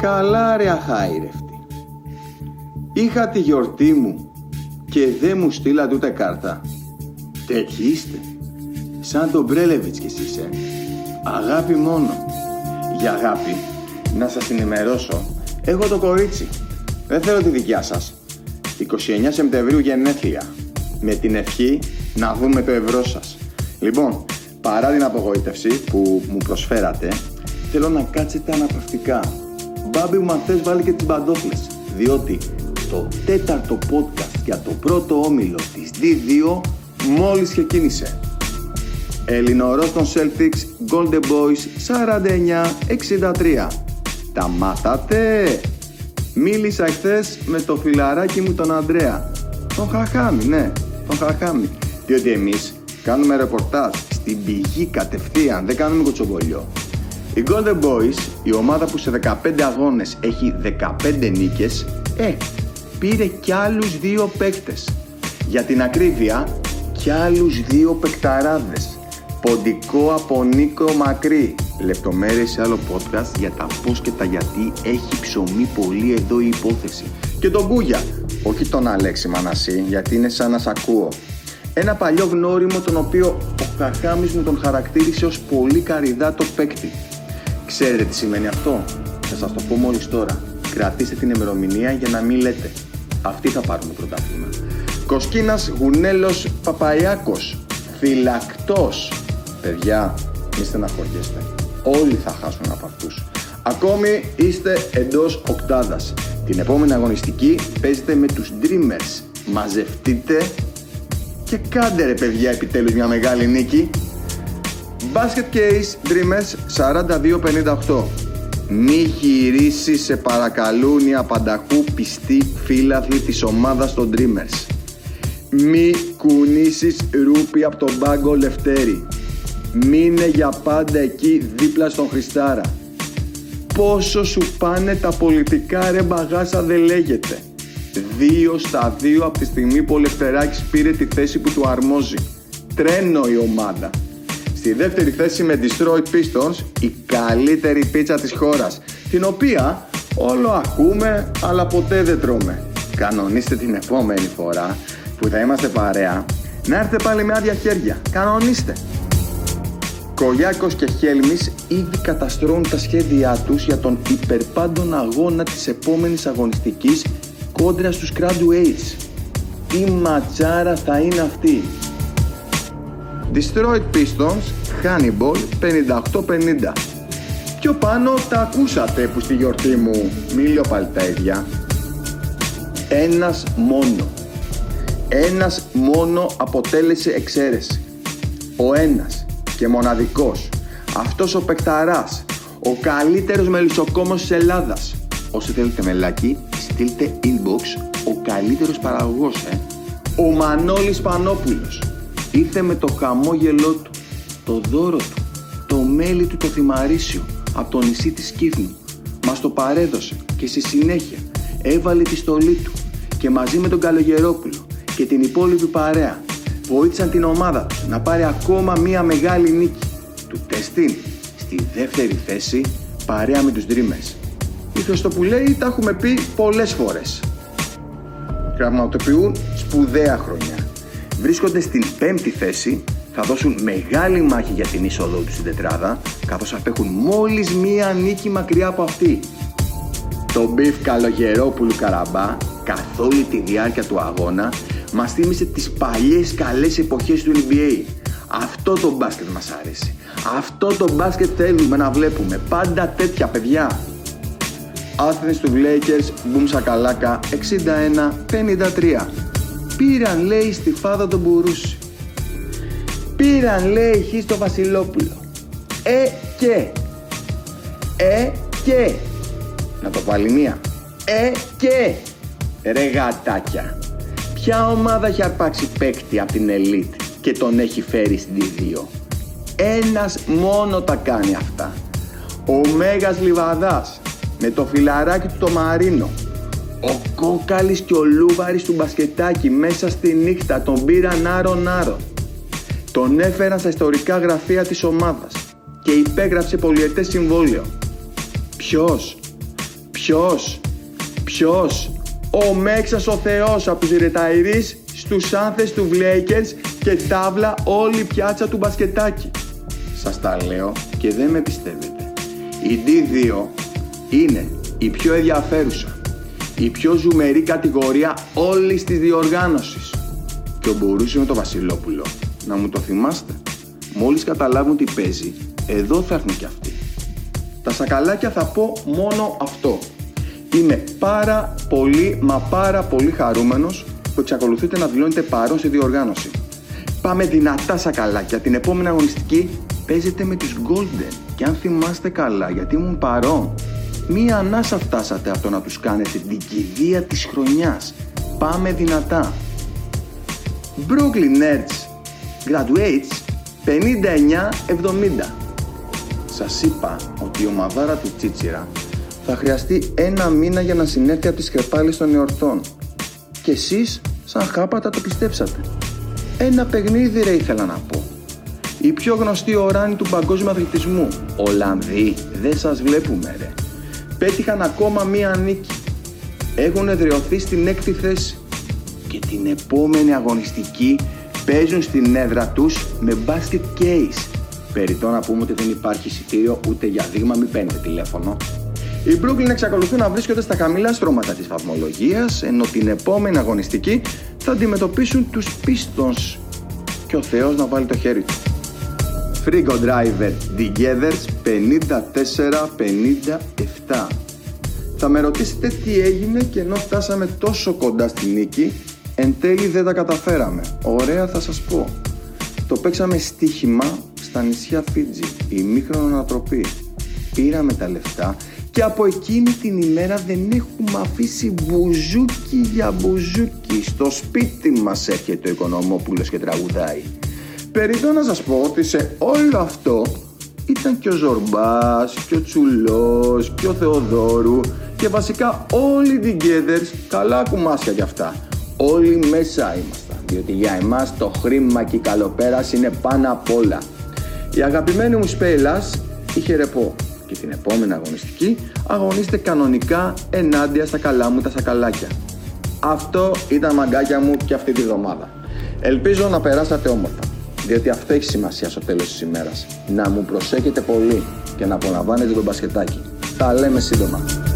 Καλά ρε αχάιρευτη. Είχα τη γιορτή μου και δεν μου στείλατε ούτε κάρτα. Τέτοιοι είστε. Σαν τον Μπρέλεβιτς κι εσείς, ε. Αγάπη μόνο. Για αγάπη, να σας ενημερώσω, έχω το κορίτσι. Δεν θέλω τη δικιά σας. 29 Σεπτεμβρίου γενέθλια. Με την ευχή να δούμε το ευρώ σας. Λοιπόν, παρά την απογοήτευση που μου προσφέρατε, θέλω να κάτσετε αναπαυτικά. Μπάμπη μου, αν θες βάλει και τις μπαντόφλες. Διότι το τέταρτο podcast για το πρώτο όμιλο της D2 μόλις ξεκίνησε. Ελληνορός των Celtics Golden Boys 49-63. Τα μάθατε! Μίλησα χθε με το φιλαράκι μου τον Ανδρέα. Τον Χαχάμι, ναι, τον Χαχάμι. Διότι εμείς κάνουμε ρεπορτάζ στην πηγή κατευθείαν, δεν κάνουμε κοτσομπολιό. Οι Golden Boys, η ομάδα που σε 15 αγώνες έχει 15 νίκες, ε, πήρε κι άλλους δύο παίκτες. Για την ακρίβεια, κι άλλους δύο παικταράδες. Ποντικό από Νίκο Μακρύ. Λεπτομέρειες σε άλλο podcast για τα πώς και τα γιατί έχει ψωμί πολύ εδώ η υπόθεση. Και τον Κούγια, όχι τον Αλέξη Μανασί, γιατί είναι σαν να σ' ακούω. Ένα παλιό γνώριμο τον οποίο ο Καχάμις μου τον χαρακτήρισε ως πολύ καριδάτο παίκτη. Ξέρετε τι σημαίνει αυτό; Θα σας το πω μόλις τώρα. Κρατήστε την ημερομηνία για να μην λέτε. Αυτοί θα πάρουν το πρωτάθλημα. Κοσκίνας Γουνέλος Παπαϊάκος. Φυλακτός. Παιδιά, μη στεναχωριέστε. Όλοι θα χάσουν από αυτούς. Ακόμη είστε εντός οκτάδας. Την επόμενη αγωνιστική παίζετε με τους Dreamers. Μαζευτείτε και κάντε ρε παιδιά επιτέλους μια μεγάλη νίκη. Basket Case Dreamers 42-58. Μη γυρίσει σε παρακαλούν οι απανταχού πιστοί φίλαθλοι της ομάδας των Dreamers. Μη κουνήσεις ρούπι από τον πάγκο Λευτέρη. Μείνε για πάντα εκεί δίπλα στον Χριστάρα. Πόσο σου πάνε τα πολιτικά ρε μπαγάσα δεν λέγεται. Δύο στα δύο από τη στιγμή που ο Λευτεράκης πήρε τη θέση που του αρμόζει. Τρένο η ομάδα. Στη δεύτερη θέση με Destroyed Pistons, η καλύτερη πίτσα της χώρας, την οποία όλο ακούμε αλλά ποτέ δεν τρώμε. Κανονίστε την επόμενη φορά που θα είμαστε παρέα να έρθετε πάλι με άδεια χέρια. Κανονίστε. Κογιάκος και Χέλμης ήδη καταστρώνουν τα σχέδιά τους για τον υπερπάντων αγώνα της επόμενης αγωνιστικής κόντρα στους Graduates. Τι ματσάρα θα είναι αυτή. Destroyed Pistons, Hannibal 58-50. Πιο πάνω τα ακούσατε που στη γιορτή μου μίλιο πάλι τα ίδια. Ένας μόνο. Ένας μόνο αποτέλεσε εξαίρεση. Ο ένας και μοναδικός. Αυτός ο παικταράς. Ο καλύτερος μελισσοκόμος της Ελλάδας. Όσοι θέλετε μελάκι, στείλτε inbox ο καλύτερος παραγωγός, ε. Ο Μανώλης Πανόπουλος. Ήρθε με το χαμόγελό του, το δώρο του, το μέλι του το θυμαρίσιο από το νησί της Κύθνου. Μας το παρέδωσε και στη συνέχεια έβαλε τη στολή του και μαζί με τον Καλογερόπουλο και την υπόλοιπη παρέα βοήθησαν την ομάδα τους να πάρει ακόμα μία μεγάλη νίκη του Τεστίν στη δεύτερη θέση παρέα με τους Dreamers. Οι που λέει τα έχουμε πει πολλές φορές. Πραγματοποιούν σπουδαία χρονιά. Βρίσκονται στην πέμπτη θέση, θα δώσουν μεγάλη μάχη για την είσοδό τους στην τετράδα, καθώς απέχουν μόλις μία νίκη μακριά από αυτή. Το beef Καλογερόπουλου Καραμπά καθ' όλη τη διάρκεια του αγώνα μας θύμισε τις παλιές καλές εποχές του NBA. Αυτό το μπάσκετ μας αρέσει. Αυτό το μπάσκετ θέλουμε να βλέπουμε. Πάντα τέτοια παιδιά. Athens του Lakers, Boom Shakalaka 61-53. Πήραν λέει στη φάδα τον Μπουρούση. Πήραν λέει χ στο Βασιλόπουλο. Ε και. Ε και. Να το βάλει μία. Ε και. Ρε γατάκια. Ποια ομάδα έχει αρπάξει παίκτη από την Elite και τον έχει φέρει στην D2. Ένας μόνο τα κάνει αυτά. Ο Μέγας Λιβαδάς με το φιλαράκι του το Μαρίνο. Ο Κόκαλης και ο Λούβαρης του μπασκετάκι μέσα στη νύχτα τον πήραν άρον άρον. Τον έφεραν στα ιστορικά γραφεία της ομάδας και υπέγραψε πολιετές συμβόλαιο. Ποιος; Ποιος, ποιος, ο Μέξας ο Θεός από τους ρεταϊρείς στους άνθες του Βλέικερς και τάβλα όλη η πιάτσα του μπασκετάκι. Σας τα λέω και δεν με πιστεύετε. Η D2 είναι η πιο ενδιαφέρουσα, η πιο ζουμερή κατηγορία όλης της διοργάνωσης. Και ο Μπορούσης με το Βασιλόπουλο, να μου το θυμάστε. Μόλις καταλάβουν τι παίζει, εδώ θα έρθουν κι αυτοί. Τα σακαλάκια θα πω μόνο αυτό. Είμαι πάρα πολύ μα πάρα πολύ χαρούμενος που εξακολουθείτε να δηλώνετε παρόν στη διοργάνωση. Πάμε δυνατά σακαλάκια. Την επόμενη αγωνιστική παίζετε με τους Golden. Και αν θυμάστε καλά, γιατί ήμουν παρόν, μία ανάσα φτάσατε αυτό να τους κάνετε την κηδεία της χρονιάς. Πάμε δυνατά. Brooklyn Nets Graduates 59-70. Σας είπα ότι η ομαδάρα του Τσίτσιρα θα χρειαστεί ένα μήνα για να συνέλθει από τις κρεπάλες των εορτών. Και εσείς σαν χάπατα το πιστέψατε. Ένα παιχνίδι ρε ήθελα να πω. Η πιο γνωστή οράνη του παγκόσμιου αθλητισμού. Ολλανδοί, δεν σας βλέπουμε ρε. Πέτυχαν ακόμα μία νίκη. Έχουν εδραιωθεί στην έκτη θέση. Και την επόμενη αγωνιστική παίζουν στην έδρα τους με basket case. Περιτώ να πούμε ότι δεν υπάρχει εισιτήριο ούτε για δείγμα, μην παίρνετε τηλέφωνο. Οι Brooklyn εξακολουθούν να βρίσκονται στα χαμηλά στρώματα της βαθμολογίας, ενώ την επόμενη αγωνιστική θα αντιμετωπίσουν τους Pistons και ο Θεός να βάλει το χέρι του. Frigo Driver Togethers 54-57 Θα με ρωτήσετε τι έγινε και ενώ φτάσαμε τόσο κοντά στη νίκη, εν τέλει δεν τα καταφέραμε. Ωραία θα σας πω. Το παίξαμε στοίχημα στα νησιά Φίτζι, η μίκρον ανατροπή. Πήραμε τα λεφτά και από εκείνη την ημέρα δεν έχουμε αφήσει μπουζούκι για μπουζούκι. Στο σπίτι μας έρχεται ο Οικονομόπουλος και τραγουδάει. Περιτώ να σας πω ότι σε όλο αυτό ήταν και ο Ζορμπάς, και ο Τσουλός, και ο Θεοδόρου και βασικά όλοι οι Together's, καλά κουμάσια κι αυτά. Όλοι μέσα ήμασταν, διότι για εμάς το χρήμα και η καλοπέραση είναι πάνω απ' όλα. Η αγαπημένη μου Σπέλας είχε ρεπό και την επόμενη αγωνιστική αγωνίστε κανονικά ενάντια στα καλά μου τα σακαλάκια. Αυτό ήταν μαγκάκια μου και αυτή τη βδομάδα. Ελπίζω να περάσατε όμορφα, διότι αυτό έχει σημασία στο τέλος της ημέρας. Να μου προσέχετε πολύ και να απολαμβάνετε το μπασκετάκι. Τα λέμε σύντομα.